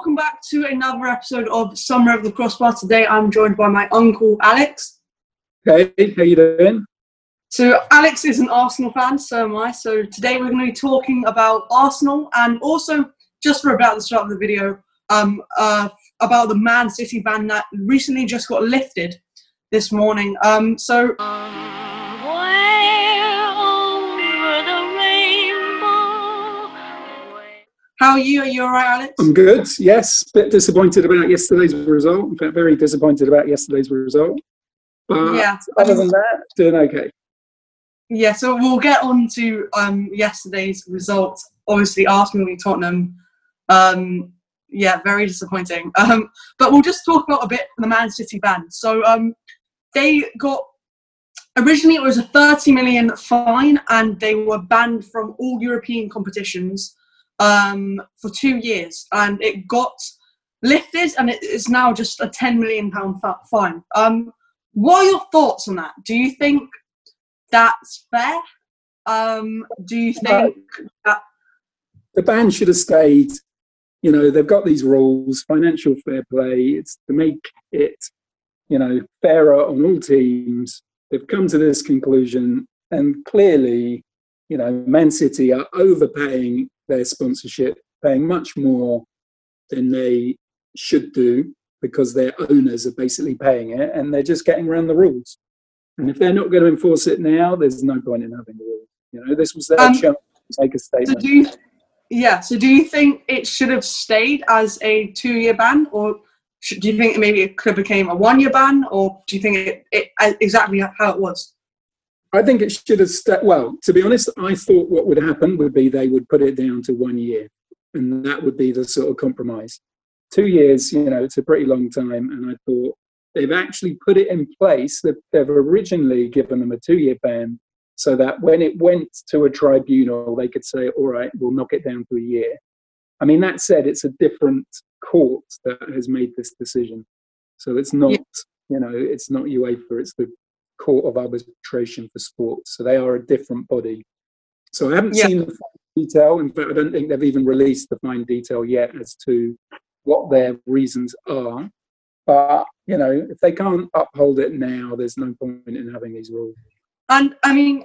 welcome back to another episode of Summer of the Crossbar. Today I'm joined by my uncle Alex. Hey, how you doing? So Alex is an Arsenal fan, so am I. So today we're going to be talking about Arsenal and also just for about the start of the video, um, uh, about the Man City ban that recently just got lifted this morning. Um, so. How are you? Are you all right, Alex? I'm good. Yes, bit disappointed about yesterday's result. In fact, very disappointed about yesterday's result. But yeah. other than that, doing okay. Yeah, so we'll get on to um, yesterday's result. Obviously, Arsenal v Tottenham. Um, yeah, very disappointing. Um, but we'll just talk about a bit the Man City ban. So um, they got originally it was a 30 million fine, and they were banned from all European competitions um, for two years, and it got lifted, and it is now just a 10 million pound fine. Um, what are your thoughts on that? Do you think that's fair? Um, do you think that the ban should have stayed? You know, they've got these rules, financial fair play. It's to make it, you know, fairer on all teams. They've come to this conclusion, and clearly, you know, Man City are overpaying their sponsorship, paying much more than they should do because their owners are basically paying it and they're just getting around the rules. And if they're not going to enforce it now, there's no point in having the rules. You know, this was their um, chance to make a statement. So do you, yeah. So do you think it should have stayed as a two-year ban, or should, do you think maybe it could have became a one-year ban, or do you think it, it exactly how it was? I think it should have stayed. Well, to be honest, I thought what would happen would be they would put it down to one year, and that would be the sort of compromise. Two years, you know, it's a pretty long time, and I thought they've actually put it in place. That they've originally given them a two-year ban, so that when it went to a tribunal, they could say, "All right, we'll knock it down to a year." I mean, that said, it's a different court that has made this decision, so it's not. Yeah. You know, it's not UEFA, it's the Court of Arbitration for Sport. So they are a different body. So I haven't yeah. seen the fine detail. In fact, I don't think they've even released the fine detail yet as to what their reasons are. But you know, if they can't uphold it now, there's no point in having these rules. And I mean,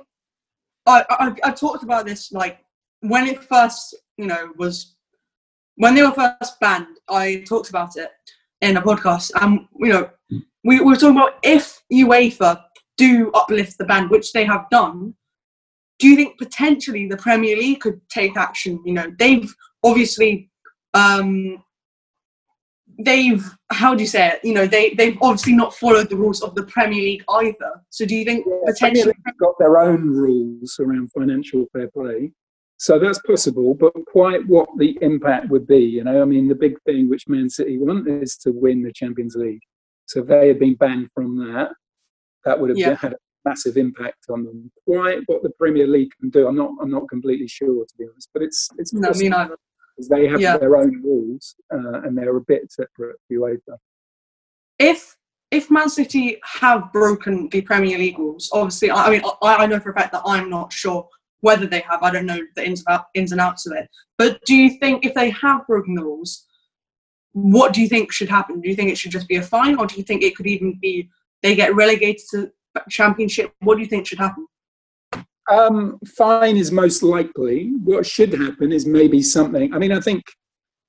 I, I, I talked about this like when it first, you know, was when they were first banned. I talked about it in a podcast, and you know, we, we were talking about if UEFA do uplift the ban, which they have done, do you think potentially the Premier League could take action? You know, they've obviously, um, they've how do you say it? You know, they they've obviously not followed the rules of the Premier League either. So do you think yeah, potentially got their own rules around financial fair play? So that's possible, but quite what the impact would be, you know, I mean, the big thing which Man City want is to win the Champions League. So they have been banned from that that would have yeah. had a massive impact on them. Why? What the Premier League can do, I'm not. I'm not completely sure to be honest. But it's it's no, me neither. Because they have yeah. their own rules uh, and they're a bit separate UEFA. If if Man City have broken the Premier League rules, obviously, I, I mean, I, I know for a fact that I'm not sure whether they have. I don't know the ins, ins and outs of it. But do you think if they have broken the rules, what do you think should happen? Do you think it should just be a fine, or do you think it could even be they get relegated to championship? What do you think should happen? Um, fine is most likely. What should happen is maybe something. I mean, I think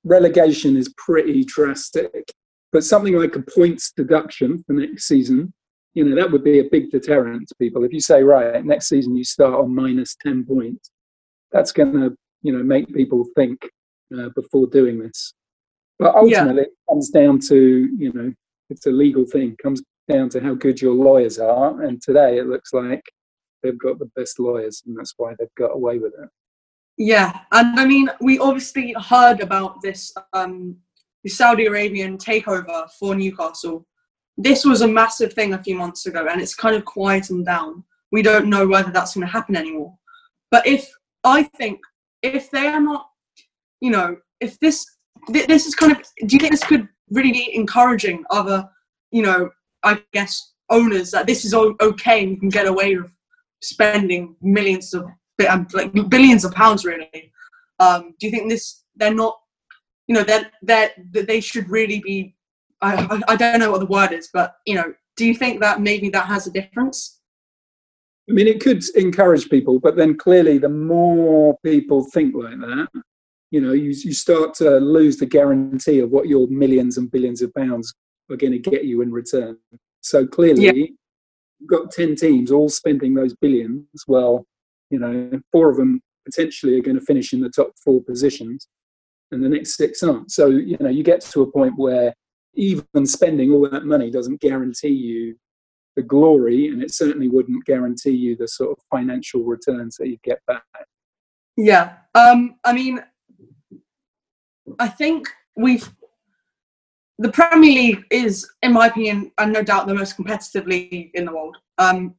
relegation is pretty drastic, but something like a points deduction for next season, you know, that would be a big deterrent to people. If you say, right, next season you start on minus 10 points, that's going to, you know, make people think uh, before doing this. But ultimately, yeah. it comes down to, you know, it's a legal thing. Comes down to how good your lawyers are. And today it looks like they've got the best lawyers, and that's why they've got away with it. Yeah, and I mean, we obviously heard about this um, the Saudi Arabian takeover for Newcastle. This was a massive thing a few months ago, and it's kind of quietened down. We don't know whether that's going to happen anymore. But if I think if they are not, you know, if this this is kind of, do you think this could really be encouraging other, you know, I guess, owners that this is okay and you can get away with spending millions of um, like billions of pounds really. Um, do you think this they're not you know, that that they should really be. I, I I don't know what the word is, but you know, do you think that maybe that has a difference? I mean, it could encourage people, but then clearly, the more people think like that, you know, you, you start to lose the guarantee of what your millions and billions of pounds are going to get you in return. So clearly, yeah. you've got 10 teams all spending those billions. Well, you know, four of them potentially are going to finish in the top four positions, and the next six aren't. So, you know, you get to a point where even spending all that money doesn't guarantee you the glory, and it certainly wouldn't guarantee you the sort of financial returns that you get back. Yeah. Um, I mean, I think we've the Premier League is, in my opinion, and no doubt the most competitive league in the world. Um,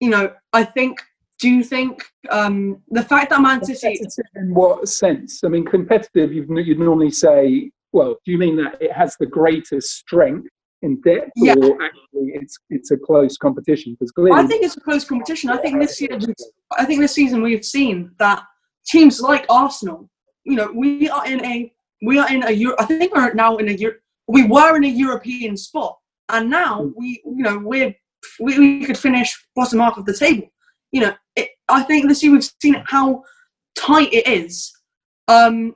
you know, I think. Do you think um, the fact that Man City? In what sense? I mean, competitive. You'd, you'd normally say. Well, do you mean that it has the greatest strength in depth, yeah. or actually it's it's a close competition? Because clearly, I think it's a close competition. I think this year, I think this season we've seen that teams like Arsenal you know, we are in a we are in a Euro, I think we're now in a Euro, we were in a European spot, and now hmm. we you know we're we, we could finish bottom half of the table. You know, it, I think this year we've seen how tight it is. Um,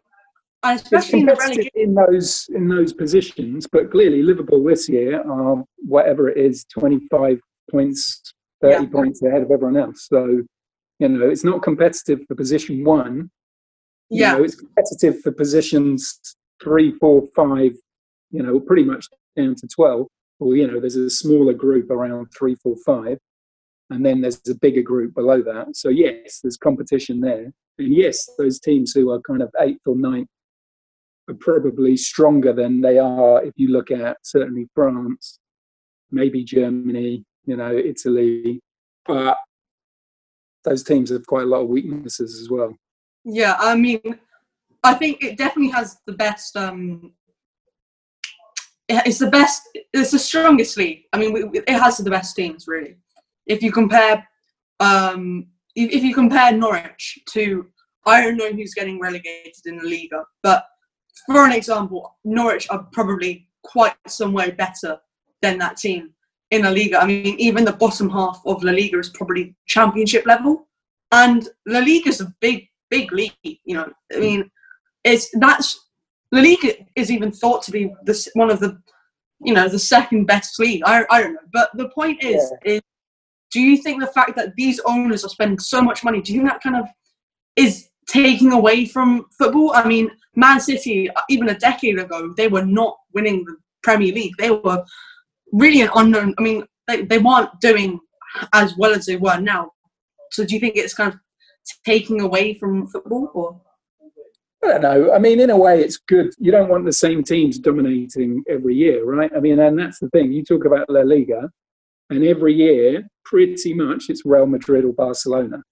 and especially in, the in those in those positions, but clearly Liverpool this year are whatever it is, twenty five points, thirty yeah. points ahead of everyone else. So you know it's not competitive for position one, yeah, know, it's competitive for positions three, four, five. You know, pretty much down to twelve. Or you know, there's a smaller group around three, four, five, and then there's a bigger group below that. So yes, there's competition there, and yes, those teams who are kind of eighth or ninth are probably stronger than they are if you look at certainly France, maybe Germany, you know, Italy, but those teams have quite a lot of weaknesses as well. Yeah, I mean, I think it definitely has the best. Um, it's the best. It's the strongest league. I mean, it has the best teams really. If you compare, um, if, if you compare Norwich to, I don't know who's getting relegated in the Liga, but for an example, Norwich are probably quite some way better than that team in La Liga. I mean, even the bottom half of La Liga is probably championship level, and La Liga is a big big league. You know, I mean, it's that's the league is even thought to be the one of the, you know, the second best league. I I don't know, but the point is, yeah. is do you think the fact that these owners are spending so much money, do you think that kind of is taking away from football? I mean, Man City, uh, even a decade ago, they were not winning the Premier League. They were really an unknown. I mean, they, they weren't doing as well as they were now. So do you think it's kind of taking away from football or? I don't know. I mean, in a way, it's good. You don't want the same teams dominating every year, right? I mean, and that's the thing. You talk about La Liga, and every year, pretty much, it's Real Madrid or Barcelona.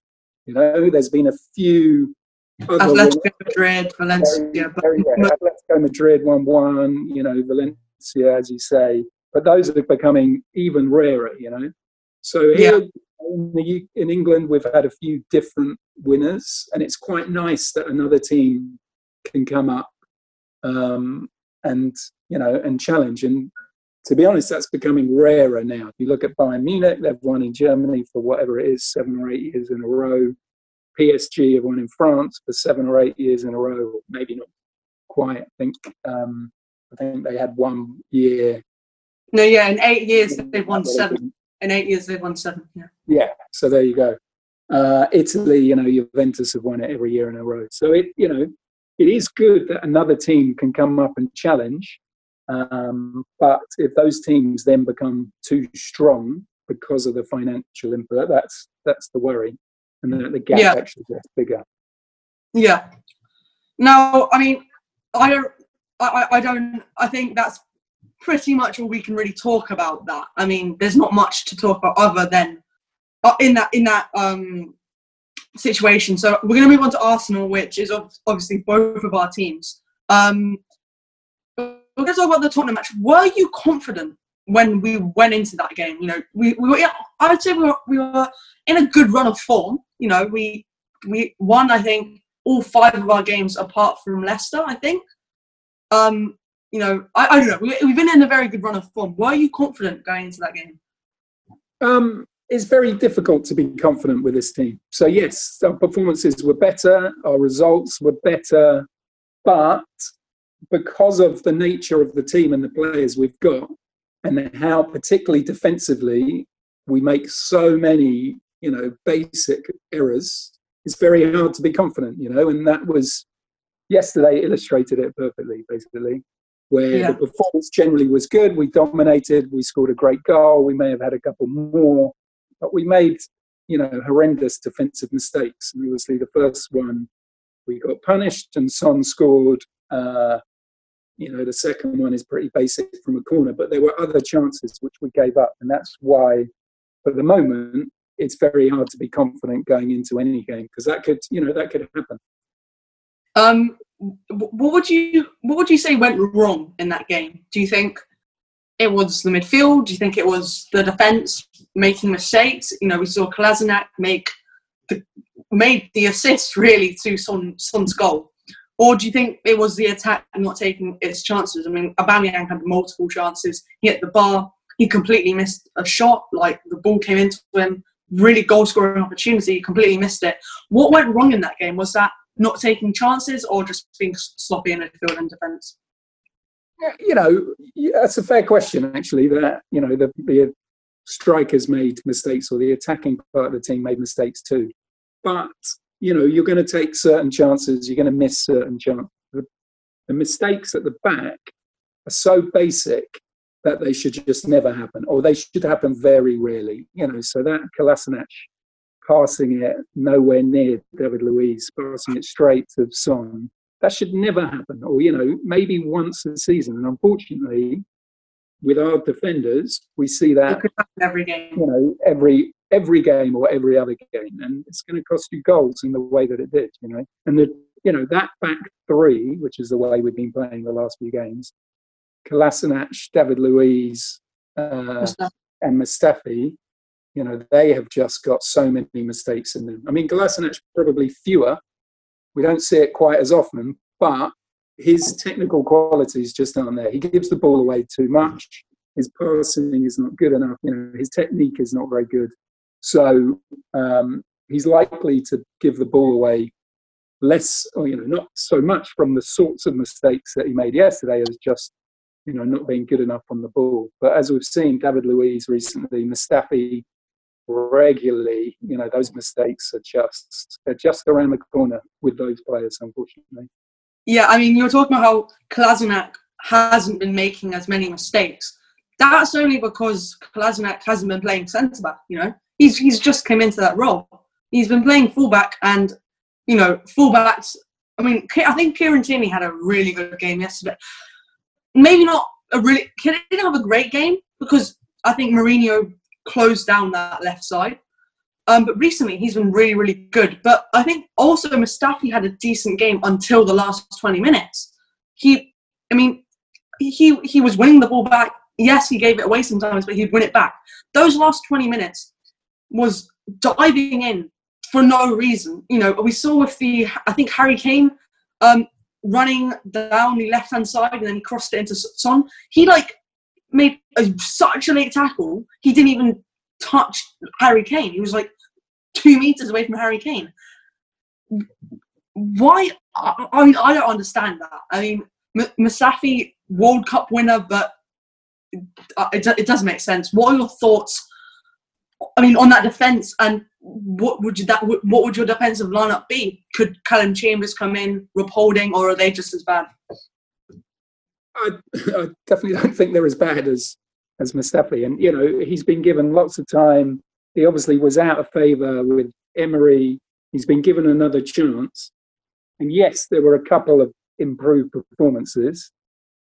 You know, there's been a few. Atletico Madrid, Valencia. Very, very Atletico Madrid 1 1, You know, Valencia, as you say, but those are becoming even rarer. You know, so here, yeah in, the, in England, we've had a few different winners, and it's quite nice that another team can come up um, and you know and challenge. And to be honest, that's becoming rarer now. If you look at Bayern Munich, they've won in Germany for whatever it is, seven or eight years in a row. PSG have won in France for seven or eight years in a row, maybe not quite. I think um, I think they had one year. No, yeah, in eight years they've won seven in eight years they've won seven. Yeah. Yeah. So there you go. Uh, Italy, you know, Juventus have won it every year in a row. So it, you know, it is good that another team can come up and challenge. Um, but if those teams then become too strong because of the financial input, that's that's the worry, and then the gap yeah. actually gets bigger. Yeah. No, I mean, I don't. I, I don't. I think that's pretty much all we can really talk about that. I mean, there's not much to talk about other than uh, in that in that um, situation. So we're going to move on to Arsenal, which is obviously both of our teams. Um, we're going to talk about the Tottenham match. Were you confident when we went into that game? You know, we, we were. I would say we were, we were in a good run of form. You know, we we won. I think all five of our games apart from Leicester. I think. Um, you know, I, I don't know. We, we've been in a very good run of form. Were you confident going into that game? Um, it's very difficult to be confident with this team. So yes, our performances were better, our results were better, but because of the nature of the team and the players we've got, and how particularly defensively we make so many, you know, basic errors, it's very hard to be confident, you know. And that was yesterday illustrated it perfectly, basically, where yeah. the performance generally was good. We dominated. We scored a great goal. We may have had a couple more, but we made, you know, horrendous defensive mistakes. And obviously, the first one we got punished, and Son scored. Uh, you know, the second one is pretty basic from a corner, but there were other chances which we gave up, and that's why, for the moment, it's very hard to be confident going into any game because that could, you know, that could happen. Um, what would you what would you say went wrong in that game? Do you think it was the midfield? Do you think it was the defense making mistakes? You know, we saw Kolasinac make the, made the assist really to Son, Son's goal. Or do you think it was the attack not taking its chances? I mean, Aubameyang had multiple chances. He hit the bar. He completely missed a shot. Like the ball came into him. Really goal scoring opportunity. He completely missed it. What went wrong in that game? Was that not taking chances or just being sloppy in midfield and defence? Uh, you know, that's a fair question, actually. That, you know, the, the strikers made mistakes or the attacking part of the team made mistakes too. But, you know, you're going to take certain chances, you're going to miss certain chances. The, the mistakes at the back are so basic that they should just never happen, or they should happen very rarely. You know, so that Kolasinac passing it nowhere near David Luiz, passing it straight to Son. That should never happen, or you know, maybe once a season. And unfortunately, with our defenders, we see that every game. You know, every every game or every other game, and it's going to cost you goals in the way that it did. You know, and the you know that back three, which is the way we've been playing the last few games, Kolasinac, David Luiz, uh, and Mustafi you know, they have just got so many mistakes in them. I mean, Kolasinac probably fewer. We don't see it quite as often, but his technical qualities just aren't there. He gives the ball away too much. His passing is not good enough. You know, his technique is not very good. So um, he's likely to give the ball away less, or you know, not so much from the sorts of mistakes that he made yesterday as just you know not being good enough on the ball. But as we've seen, David Luiz recently, Mustafi regularly, you know, those mistakes are just they're just around the corner with those players, unfortunately. Yeah, I mean, you're talking about how Kolasinac hasn't been making as many mistakes. That's only because Kolasinac hasn't been playing centre back. You know, he's he's just come into that role. He's been playing fullback, and you know, fullbacks. I mean, I think Kieran Tierney had a really good game yesterday. Maybe not a really. He didn't have a great game because I think Mourinho closed down that left side. Um, but recently he's been really, really good. But I think also Mustafi had a decent game until the last 20 minutes. He, I mean, he he was winning the ball back. Yes, he gave it away sometimes, but he'd win it back. Those last 20 minutes was diving in for no reason. You know, we saw with the I think Harry Kane um, running down the left hand side and then he crossed it into Son. He like made a, such a late tackle. He didn't even touch Harry Kane. He was like two meters away from Harry Kane. Why? I, I mean, I don't understand that. I mean, M- Mustafi, World Cup winner, but uh, it, it, it doesn't make sense. What are your thoughts? I mean, on that defense, and what would you that what would your defensive lineup be? Could Calum Chambers come in, Rob Holding, or are they just as bad? I, I, definitely don't think they're as bad as as Mustafi. And you know, he's been given lots of time. He obviously was out of favour with Emery. He's been given another chance. And yes, there were a couple of improved performances,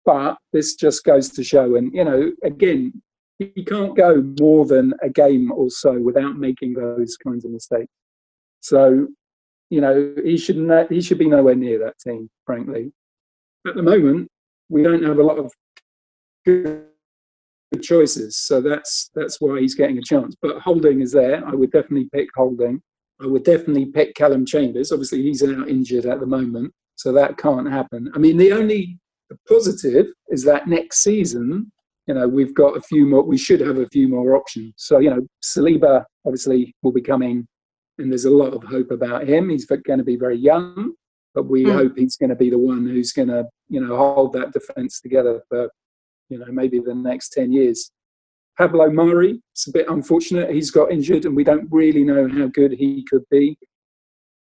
but this just goes to show. And you know, again, he can't go more than a game or so without making those kinds of mistakes. So, you know, he should not, he should be nowhere near that team, frankly. At the moment, we don't have a lot of good choices. So that's that's why he's getting a chance. But Holding is there. I would definitely pick Holding. I would definitely pick Calum Chambers. Obviously, he's out injured at the moment, so that can't happen. I mean, the only positive is that next season, you know, we've got a few more. We should have a few more options. So you know, Saliba obviously will be coming, and there's a lot of hope about him. He's going to be very young, but we mm. hope he's going to be the one who's going to, you know, hold that defence together for, you know, maybe the next ten years. Pablo Mari, it's a bit unfortunate. He's got injured, and we don't really know how good he could be.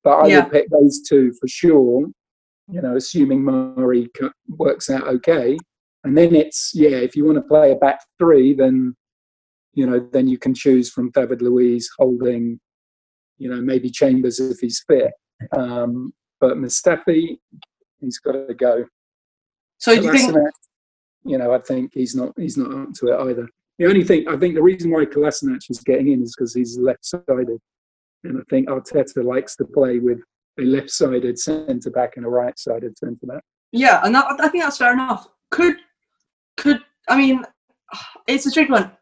But I yeah. would pick those two for sure. You know, assuming Mari works out okay, and then it's yeah. If you want to play a back three, then you know, then you can choose from David Luiz, Holding, you know, maybe Chambers if he's fit. Um, but Mustafi, he's got to go. So do you think? You know, I think he's not he's not up to it either. The only thing I think the reason why Kolasinac is getting in is because he's left-sided, and I think Arteta likes to play with a left-sided centre back and a right-sided centre back. Yeah, and that, I think that's fair enough. Could could I mean, it's a tricky one.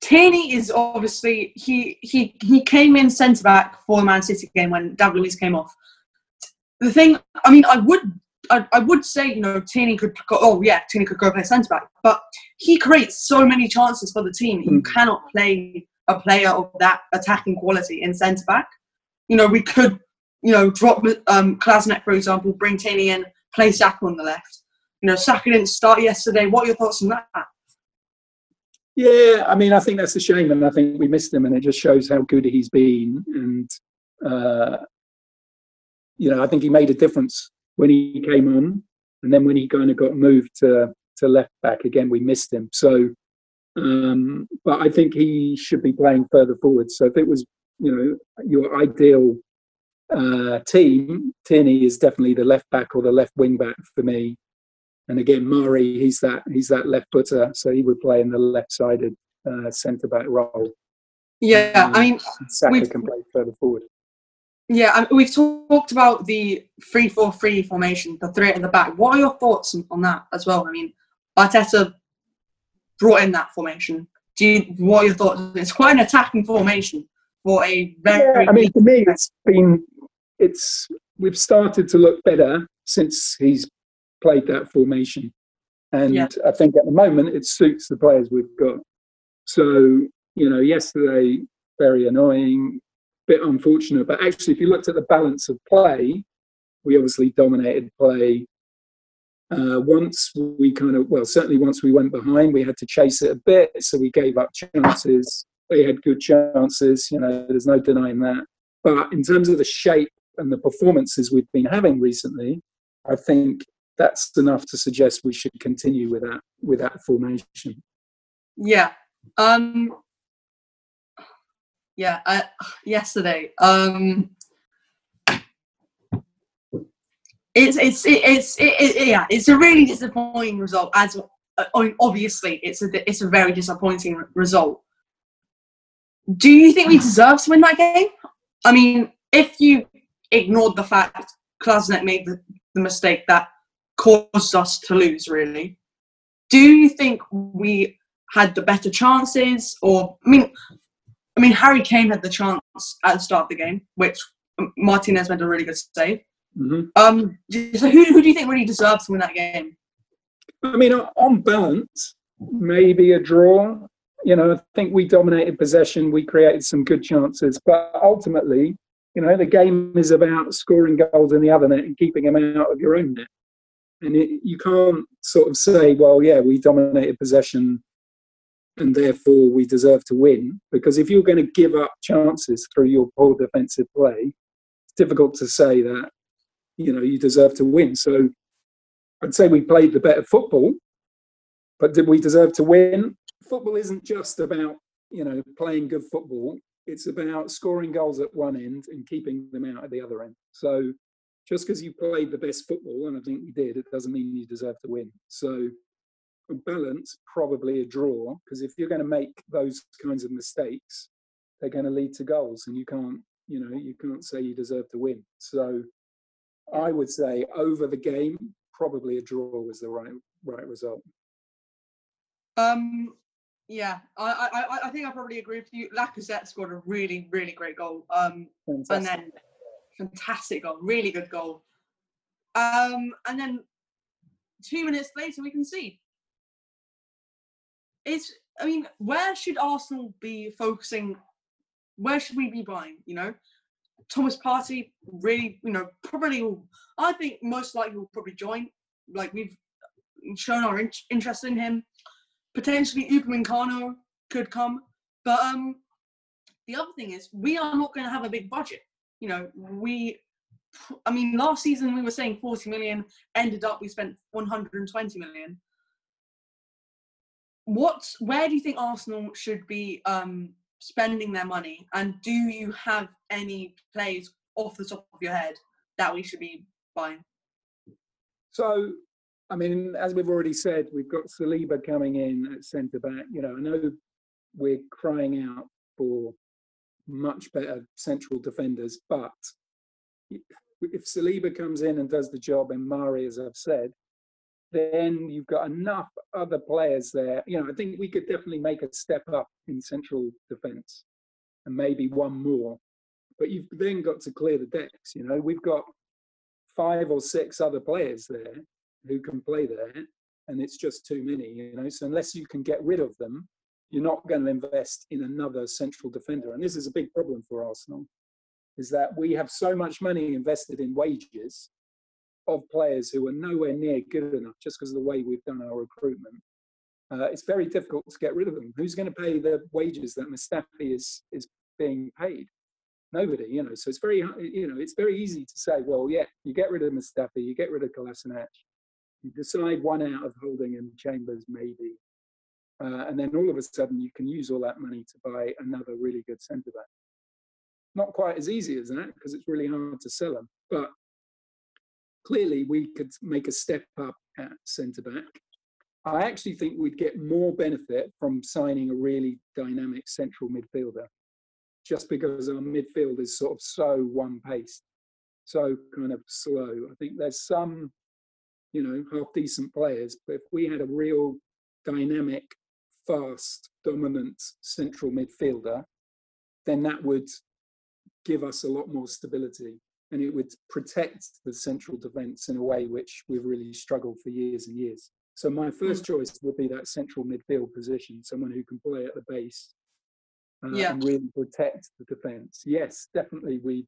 Tierney is obviously he he he came in centre back for the Man City game when David Luiz came off. The thing, I mean, I would I, I would say, you know, Tierney could go, oh yeah, Tierney could go play centre back, but he creates so many chances for the team. You hmm. cannot play a player of that attacking quality in centre back. You know, we could, you know, drop um, Kolasinac, for example, bring Tierney in, play Saka on the left. You know, Saka didn't start yesterday. What are your thoughts on that? Yeah, I mean, I think that's a shame, and I think we missed him, and it just shows how good he's been. And uh, you know, I think he made a difference when he came on, and then when he kind of got moved to to left back again, we missed him. So, um, but I think he should be playing further forward. So if it was, you know, your ideal uh, team, Tierney is definitely the left back or the left wing back for me. And again, Mari, he's that he's that left footer, so he would play in the left-sided uh, centre back role. Yeah, um, I mean, Saka can play further forward. Yeah, um, we've talked about the three-four-three formation, the three at the back. What are your thoughts on, on that as well? I mean, Arteta brought in that formation. Do you, what are your thoughts? It's quite an attacking formation for a very. Yeah, I mean, for me, it's been it's we've started to look better since he's played that formation, and yeah. I think at the moment it suits the players we've got. So you know, yesterday very annoying bit unfortunate. But actually, if you looked at the balance of play, we obviously dominated play. Uh, once we kind of, well, certainly once we went behind, we had to chase it a bit. So we gave up chances. They had good chances, you know, there's no denying that. But in terms of the shape and the performances we've been having recently, I think that's enough to suggest we should continue with that with that formation. Yeah. Um, yeah, I, yesterday. Um, it's it's it's it, it, yeah, it's a really disappointing result. As uh, obviously, it's a it's a very disappointing result. Do you think we deserve to win that game? I mean, if you ignored the fact Kolasinac made the, the mistake that caused us to lose, really, do you think we had the better chances? Or I mean, mean, Harry Kane had the chance at the start of the game, which Martinez made a really good save. Mm-hmm. Um, so who, who do you think really deserves to win that game? I mean, on balance, maybe a draw. You know, I think we dominated possession. We created some good chances, but ultimately, you know, the game is about scoring goals in the other net and keeping them out of your own net. And it, you can't sort of say, well, yeah, we dominated possession and therefore we deserve to win. Because if you're going to give up chances through your poor defensive play, it's difficult to say that you know you deserve to win. So I'd say we played the better football, but did we deserve to win? Football isn't just about you know playing good football. It's about scoring goals at one end and keeping them out at the other end. So just because you played the best football, and I think we did, it doesn't mean you deserve to win. So balance, probably a draw, because if you're going to make those kinds of mistakes, they're going to lead to goals, and you can't, you know, you can't say you deserve to win. So, I would say over the game, probably a draw was the right right result. Um, yeah, I, I, I think I probably agree with you. Lacazette scored a really, really great goal. Um, fantastic. and then fantastic goal, really good goal. Um, and then two minutes later we concede. It's, I mean, where should Arsenal be focusing? Where should we be buying? You know, Thomas Partey really, you know, probably. Will, I think most likely will probably join. Like we've shown our in- interest in him. Potentially, Upamecano could come, but um, the other thing is we are not going to have a big budget. You know, we. I mean, last season we were saying 40 million. Ended up we spent 120 million. What? Where do you think Arsenal should be um, spending their money? And do you have any players off the top of your head that we should be buying? So, I mean, as we've already said, we've got Saliba coming in at centre back. You know, I know we're crying out for much better central defenders, but if Saliba comes in and does the job, and Mari, as I've said, then you've got enough other players there. You know, I think we could definitely make a step up in central defence and maybe one more. But you've then got to clear the decks. You know, we've got five or six other players there who can play there, and it's just too many. You know, so unless you can get rid of them, you're not going to invest in another central defender. And this is a big problem for Arsenal, is that we have so much money invested in wages of players who are nowhere near good enough just because of the way we've done our recruitment. Uh, it's very difficult to get rid of them. Who's going to pay the wages that Mustafi is is being paid? Nobody, you know. So it's very, you know, it's very easy to say, well, yeah, you get rid of Mustafi, you get rid of Kolasinac, you decide one out of Holding and Chambers, maybe, uh, and then all of a sudden you can use all that money to buy another really good centre back. Not quite as easy as that because it's really hard to sell them, but clearly we could make a step up at centre back. I actually think we'd get more benefit from signing a really dynamic central midfielder, just because our midfield is sort of so one paced, so kind of slow. I think there's some, you know, half decent players, but if we had a real dynamic, fast, dominant central midfielder, then that would give us a lot more stability and it would protect the central defence in a way which we've really struggled for years and years. So my first hmm. choice would be that central midfield position, someone who can play at the base uh, yeah. and really protect the defence. Yes, definitely we'd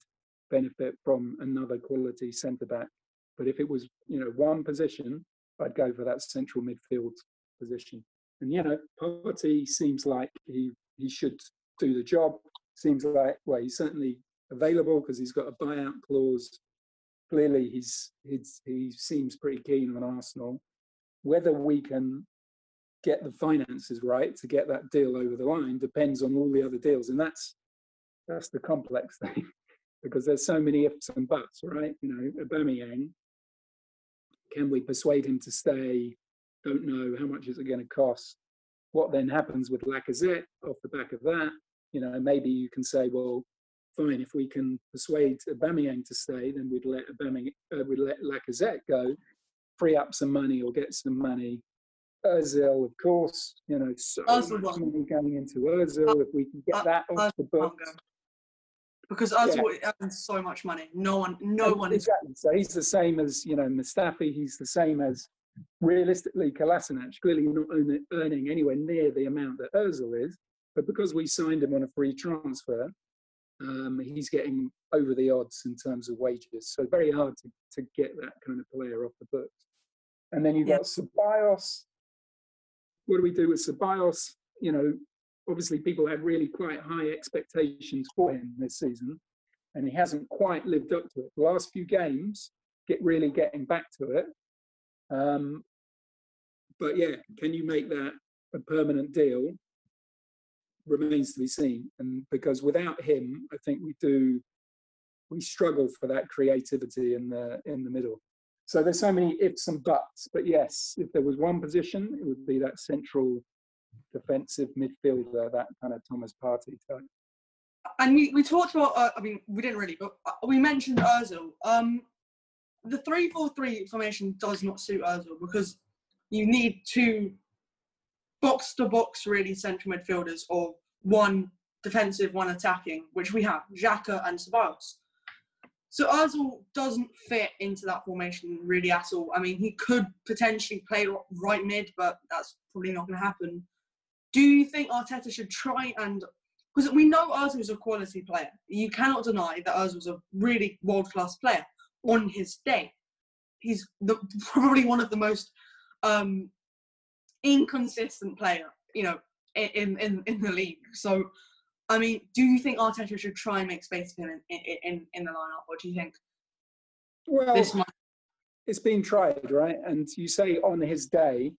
benefit from another quality centre back, but if it was you know one position, I'd go for that central midfield position. And you know, Partey seems like he he should do the job. Seems like well, he certainly available because he's got a buyout clause. Clearly, he's, he's he seems pretty keen on Arsenal. Whether we can get the finances right to get that deal over the line depends on all the other deals, and that's that's the complex thing because there's so many ifs and buts, right? You know, Aubameyang. Can we persuade him to stay? Don't know how much is it going to cost. What then happens with Lacazette off the back of that? You know, maybe you can say, well, fine, if we can persuade Aubameyang to stay, then we'd let Aubameyang, uh, we'd let Lacazette go, free up some money or get some money. Ozil, of course, you know, so Ozil much money going into Ozil. if we can get uh, that off the books. Because Ozil yeah. earns so much money. No one, no and one exactly. is. So he's the same as you know Mustafi. He's the same as realistically Kolasinac. Clearly not earning anywhere near the amount that Ozil is, but because we signed him on a free transfer, um, he's getting over the odds in terms of wages. So very hard to, to get that kind of player off the books. And then you've got Ceballos. What do we do with Ceballos? You know, obviously people had really quite high expectations for him this season, and he hasn't quite lived up to it. The last few games, get really getting back to it. Um, but yeah, can you make that a permanent deal? Remains to be seen. And because without him, I think we do we struggle for that creativity in the in the middle. So there's so many ifs and buts. But yes, if there was one position, it would be that central defensive midfielder, that kind of Thomas Partey type. And we, we talked about, uh, I mean, we didn't really, but we mentioned Ozil. Um, the 3 4 3 formation does not suit Ozil because you need two box to box, really, central midfielders or one defensive, one attacking, which we have, Xhaka and Ceballos. so Ozil doesn't fit into that formation really at all. I mean, he could potentially play right mid, but that's probably not going to happen. Do you think Arteta should try and because we know Ozil is a quality player. You cannot deny that Ozil was a really world class player on his day. He's the, probably one of the most um, inconsistent player, you know, in, in in the league. So I mean, do you think Arteta should try and make space for him in, in, in the lineup, or do you think well, this might... it's been tried, right? And you say on his day,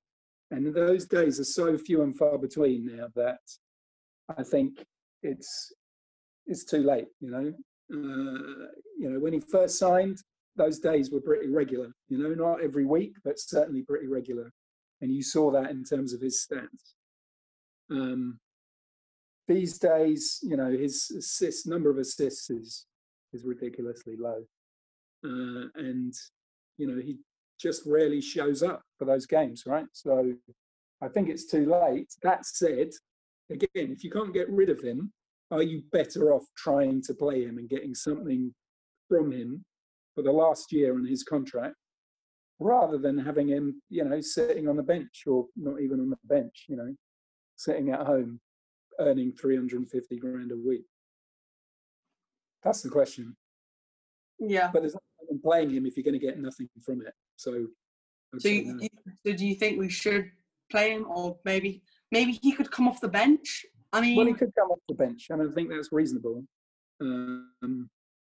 and those days are so few and far between now that I think it's it's too late. You know, uh, you know when he first signed, those days were pretty regular. You know, not every week, but certainly pretty regular, and you saw that in terms of his stats. Um, these days, you know, his assist number of assists is is ridiculously low, uh, and you know he just rarely shows up for those games, right? So I think it's too late. That said, again, if you can't get rid of him, are you better off trying to play him and getting something from him for the last year on his contract, rather than having him, you know, sitting on the bench or not even on the bench, you know, sitting at home earning 350 grand a week? That's the question. Yeah. But there's nothing playing him if you're going to get nothing from it. So, so, you, you, so do you think we should play him, or maybe maybe he could come off the bench? I mean, well, he could come off the bench, and I think that's reasonable. Um,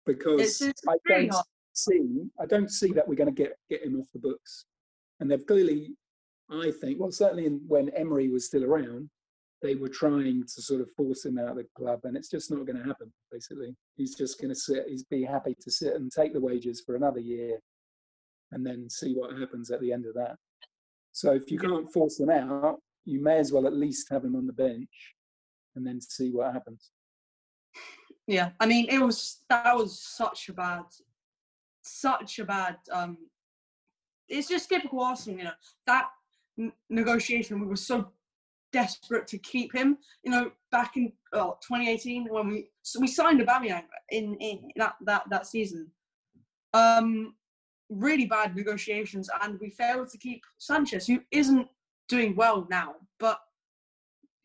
because I don't hard. See, I don't see that we're going to get get him off the books, and they've clearly, I think, well, certainly in, when Emery was still around, they were trying to sort of force him out of the club, and it's just not going to happen. Basically, he's just going to sit. He's be happy to sit and take the wages for another year, and then see what happens at the end of that. So if you can't force them out, you may as well at least have him on the bench, and then see what happens. Yeah, I mean, it was that was such a bad, such a bad. um It's just typical Arsenal, you know. That n- negotiation we were so desperate to keep him. You know, back in oh, 2018 when we so we signed Aubameyang in, in that that that season. Um, really bad negotiations, and we failed to keep Sanchez, who isn't doing well now. But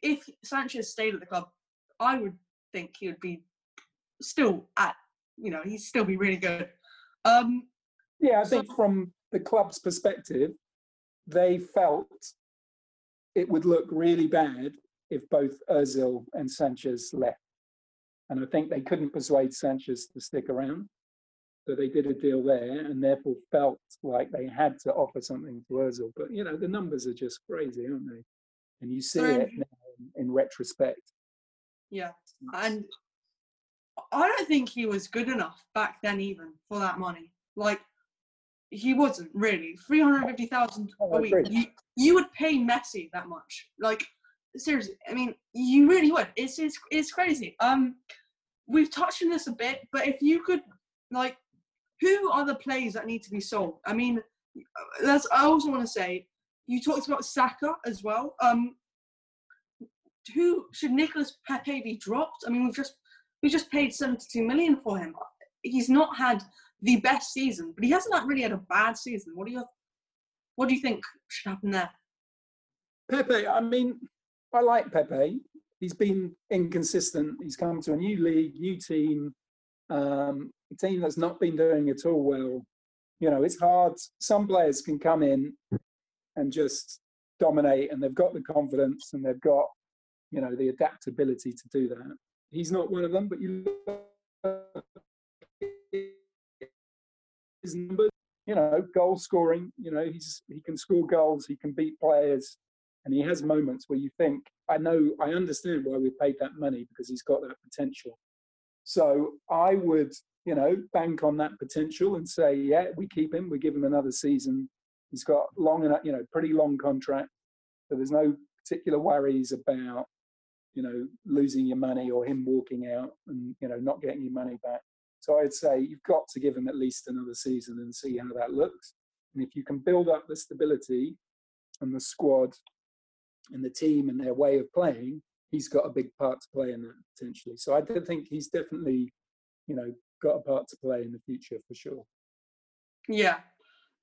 if Sanchez stayed at the club, I would think he would be still at you know he'd still be really good. Um, yeah, I think from the club's perspective, they felt it would look really bad if both Ozil and Sanchez left. And I think they couldn't persuade Sanchez to stick around. So they did a deal there and therefore felt like they had to offer something to Ozil. But, you know, the numbers are just crazy, aren't they? And you see it now in, in retrospect. Yeah. And I don't think he was good enough back then, even for that money. Like, he wasn't really. 350,000 a week. You, you would pay Messi that much. Like, seriously, I mean, you really would. It's, it's, it's crazy. Um, We've touched on this a bit, but if you could, like, who are the players that need to be sold? I mean, that's, I also want to say, you talked about Saka as well. Um, who should Nicolas Pepe be dropped? I mean, we've just we just paid 72 million for him. He's not had the best season, but he hasn't really had a bad season. What do you what do you think should happen there? Pepe, I mean, I like Pepe. He's been inconsistent. He's come to a new league, new team, um, a team that's not been doing at all well. You know, it's hard. Some players can come in and just dominate, and they've got the confidence and they've got, you know, the adaptability to do that. He's not one of them, but you his numbers, you know, goal scoring. You know, he's he can score goals, he can beat players, and he has moments where you think, I know, I understand why we paid that money because he's got that potential. So I would, you know, bank on that potential and say, yeah, we keep him, we give him another season. He's got long enough, you know, pretty long contract, so there's no particular worries about you know losing your money or him walking out and you know not getting your money back so I'd say you've got to give him at least another season and see how that looks. And if you can build up the stability and the squad and the team and their way of playing, he's got a big part to play in that potentially. So I do think he's definitely, you know, got a part to play in the future for sure. Yeah.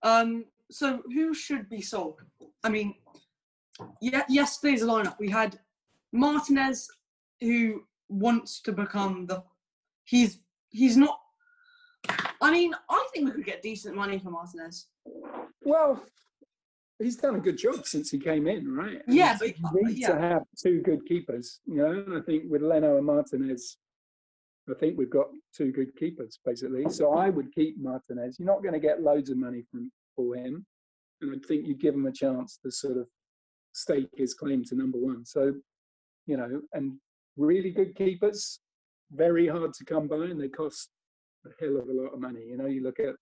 Um, so who should be sold? I mean, yeah, yesterday's lineup we had Martinez, who wants to become the. He's he's not. I mean, I think we could get decent money for Martinez. Well, he's done a good job since he came in, right? Yeah, but you need yeah. to have two good keepers. You know, and I think with Leno and Martinez, I think we've got two good keepers basically. So I would keep Martinez. You're not going to get loads of money from for him, and I think you give him a chance to sort of stake his claim to number one. So, you know, and really good keepers, very hard to come by, and they cost a hell of a lot of money. You know, you look at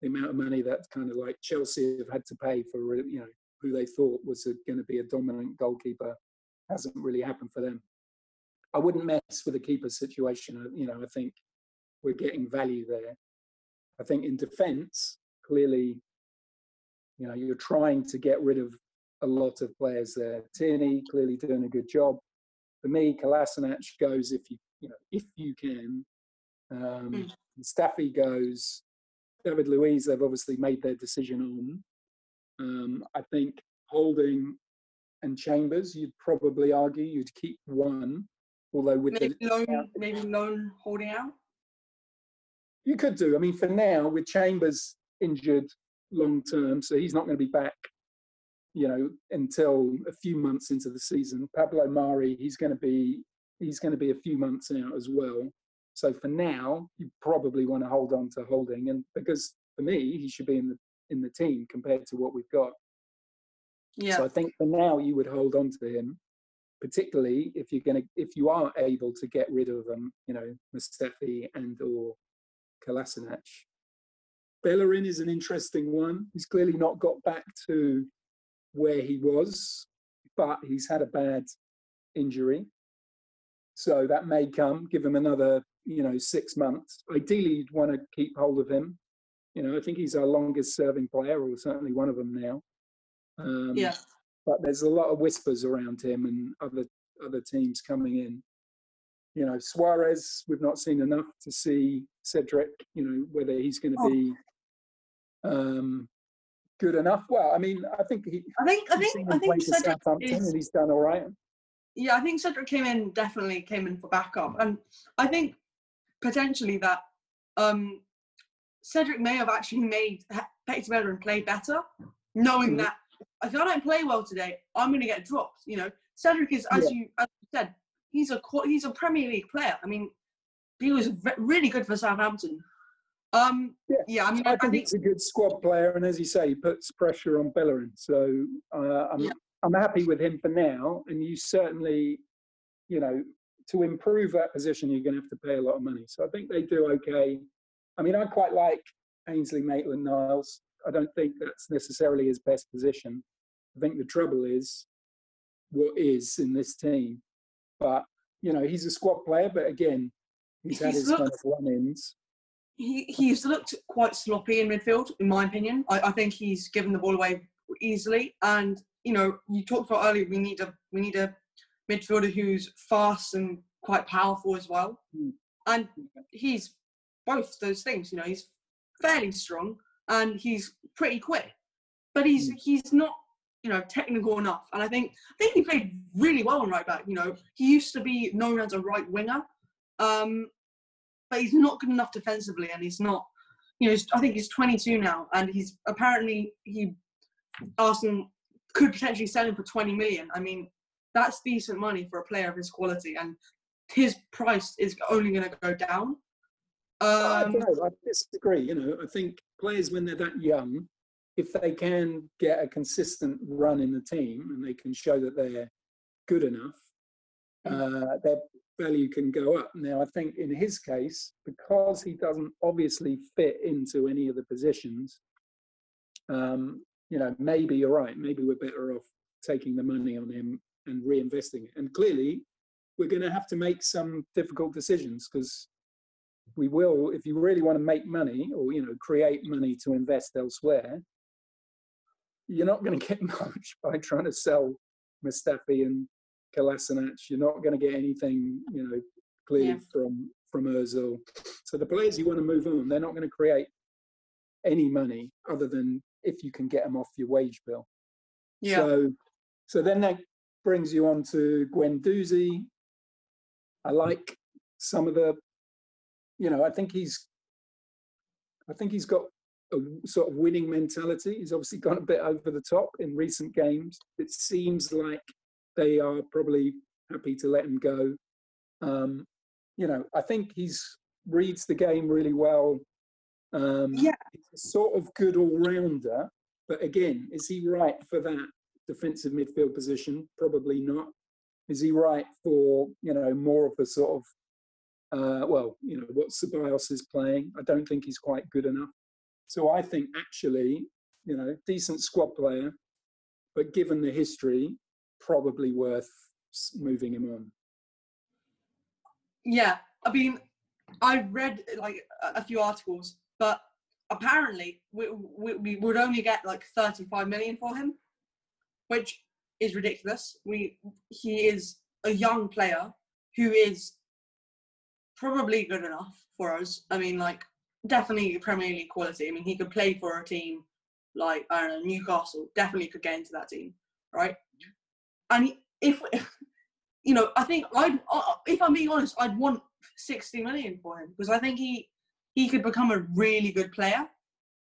the amount of money that kind of like Chelsea have had to pay for, uh, you know, who they thought was going to be a dominant goalkeeper hasn't really happened for them. I wouldn't mess with the keeper situation. Uh, you know, I think we're getting value there. I think in defence, clearly, you know, you're trying to get rid of a lot of players there. Tierney clearly doing a good job. For me, Kolasinac goes if you you know if you can. Um, mm. Staffy goes. David Luiz, they've obviously made their decision on. Um, I think Holding and Chambers, you'd probably argue you'd keep one, although with maybe the loan, maybe loan Holding out. You could do. I mean, for now, with Chambers injured long term, so he's not going to be back you know, until a few months into the season. Pablo Mari, he's going to be he's going to be a few months out as well. So for now, you probably want to hold on to Holding, and because for me, he should be in the in the team compared to what we've got. Yeah. So I think for now, you would hold on to him, particularly if you're going to if you are able to get rid of them, you know, Mustafi and or Kolasinac. Bellerin is an interesting one. He's clearly not got back to where he was, but he's had a bad injury. So that may come, give him another, you know, six months. Ideally, you'd want to keep hold of him. You know, I think he's our longest serving player, or certainly one of them now. Um, yeah. But there's a lot of whispers around him and other other teams coming in. You know, Soares, we've not seen enough to see Cedric. You know, whether he's going to oh. be um, good enough. Well, I mean, I think he. I think. I think. I think Cedric is, and he's done all right. Yeah, I think Cedric came in definitely came in for backup, and I think potentially that um, Cedric may have actually made Hector and play better, knowing mm-hmm. that if I don't play well today, I'm going to get dropped. You know, Cedric is as yeah. you as you said, he's a he's a Premier League player. I mean, he was really good for Southampton. Um, yeah. yeah, I mean, I, I think, he's a good squad player, and as you say, he puts pressure on Bellerin. So uh, I'm yeah. I'm happy with him for now. And you certainly, you know, to improve that position, you're going to have to pay a lot of money. So I think they do okay. I mean, I quite like Ainsley Maitland-Niles. I don't think that's necessarily his best position. I think the trouble is what is in this team. But you know, he's a squad player. But again, he's, he's had his looked, kind of run-ins he, he's looked quite sloppy in midfield, in my opinion. I, I, think he's given the ball away easily. And you know, you talked about earlier, we need a we need a midfielder who's fast and quite powerful as well. Mm. And he's both those things. You know, he's fairly strong and he's pretty quick, but he's mm. he's not you know technical enough. And I think I think he played really well on right back. You know, he used to be known as a right winger. Um, but he's not good enough defensively, and he's not. You know, I think he's 22 now, and he's apparently he Arsenal could potentially sell him for 20 million. I mean, that's decent money for a player of his quality, and his price is only going to go down. Um, I don't know. I disagree. You know, I think players when they're that young, if they can get a consistent run in the team and they can show that they're good enough, uh, their value can go up. Now, I think in his case, because he doesn't obviously fit into any of the positions, um, you know, maybe you're right. Maybe we're better off taking the money on him and reinvesting it. And clearly, we're going to have to make some difficult decisions because we will, if you really want to make money or you know create money to invest elsewhere, you're not going to get much by trying to sell Mustafi and Kolasinac. You're not going to get anything, you know, clearly yeah. from from Ozil. So the players you want to move on, they're not going to create any money other than if you can get them off your wage bill. Yeah. So, so then that brings you on to Guendouzi. I like some of the, you know, I think he's, I think he's got a sort of winning mentality. He's obviously gone a bit over the top in recent games. It seems like they are probably happy to let him go. Um, you know, I think he's reads the game really well. Um, Yeah. he's a sort of good all rounder, but again, is he right for that defensive midfield position? Probably not. Is he right for you know more of the sort of uh, well, you know what Ceballos is playing? I don't think he's quite good enough. So I think actually, you know, decent squad player, but given the history, probably worth moving him on. Yeah, I mean, I read like a few articles, but apparently we, we, we would only get like 35 million for him, which is ridiculous. We he is a young player who is probably good enough for us. I mean, like definitely Premier League quality. I mean, he could play for a team like I don't know Newcastle. Definitely could get into that team, right? And if you know, I think I'd, if I'm being honest, I'd want 60 million for him because I think he he could become a really good player.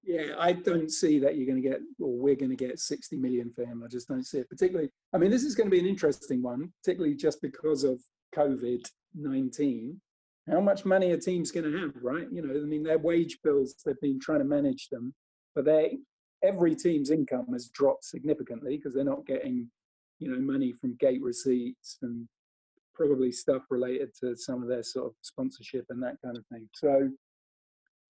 Yeah, I don't see that you're going to get, or we're going to get 60 million for him. I just don't see it. Particularly, I mean, this is going to be an interesting one, particularly just because of COVID 19. How much money a team's going to have, right? You know, I mean, their wage bills, they've been trying to manage them, but they, every team's income has dropped significantly because they're not getting, you know, money from gate receipts and probably stuff related to some of their sort of sponsorship and that kind of thing. So,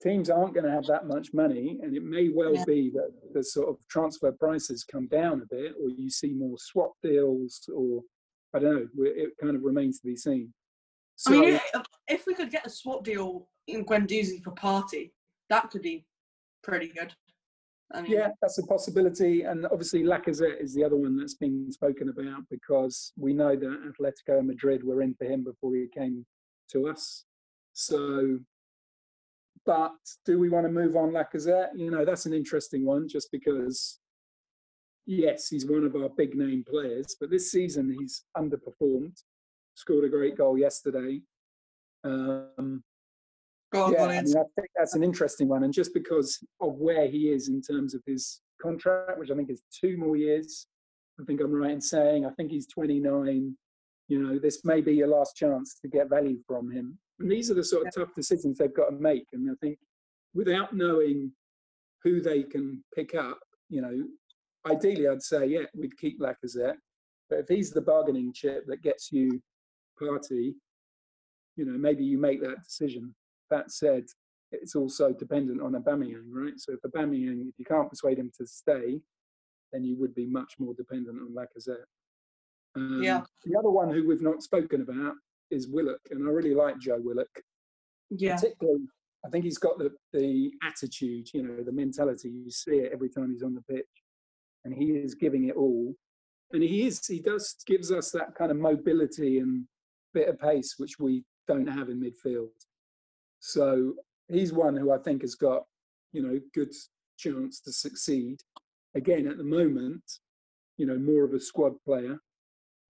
teams aren't going to have that much money, and it may well Yeah. be that the sort of transfer prices come down a bit, or you see more swap deals, or I don't know. It kind of remains to be seen. So, I mean, if, if we could get a swap deal in Guendouzi for Partey, that could be pretty good. I mean, yeah, that's a possibility. And obviously, Lacazette is the other one that's been spoken about because we know that Atletico Madrid were in for him before he came to us. So, but do we want to move on Lacazette? You know, that's an interesting one just because, yes, he's one of our big name players, but this season he's underperformed. Scored a great goal yesterday. Um, go on, yeah, I, mean, I think that's an interesting one, and just because of where he is in terms of his contract, which I think is two more years. I think I'm right in saying I think he's 29. You know, this may be your last chance to get value from him. And these are the sort of tough decisions they've got to make. And I think without knowing who they can pick up, you know, ideally I'd say, yeah, we'd keep Lacazette. But if he's the bargaining chip that gets you Partey, you know, maybe you make that decision. That said, it's also dependent on Aubameyang, right? So if Aubameyang, if you can't persuade him to stay, then you would be much more dependent on Lacazette. Um, Yeah. The other one who we've not spoken about is Willock, and I really like Joe Willock. Yeah, Particularly, I think he's got the, the attitude, you know, the mentality. You see it every time he's on the pitch, and he is giving it all. And he is, he does gives us that kind of mobility and bit of pace which we don't have in midfield. So he's one who I think has got, you know, good chance to succeed. Again, at the moment, you know, more of a squad player.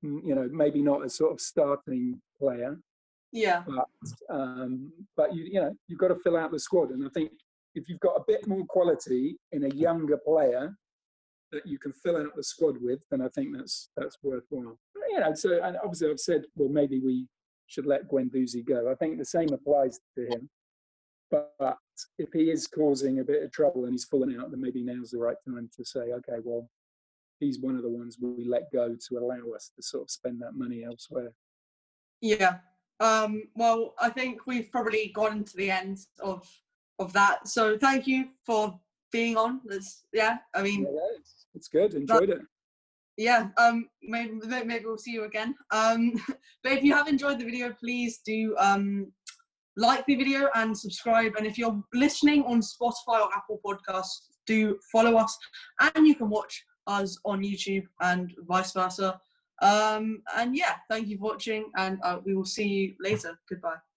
You know, maybe not a sort of starting player, yeah, but um, but you you know you've got to fill out the squad, and I think if you've got a bit more quality in a younger player that you can fill out the squad with, then I think that's that's worthwhile. You know, so and obviously I've said well maybe we should let Guendouzi go. I think the same applies to him, but if he is causing a bit of trouble and he's falling out, then maybe now's the right time to say okay, well he's one of the ones we let go to allow us to sort of spend that money elsewhere. yeah. Um, well, I think we've probably gotten to the end of of that. So thank you for being on. That's, yeah, I mean, Yeah, it's, it's good. Enjoyed it. Yeah um maybe maybe we'll see you again. Um but if you have enjoyed the video please do um like the video and subscribe. And if you're listening on spotify or apple podcasts do follow us. And you can watch us on youtube and vice versa. Um and yeah thank you for watching and uh, we will see you later. Goodbye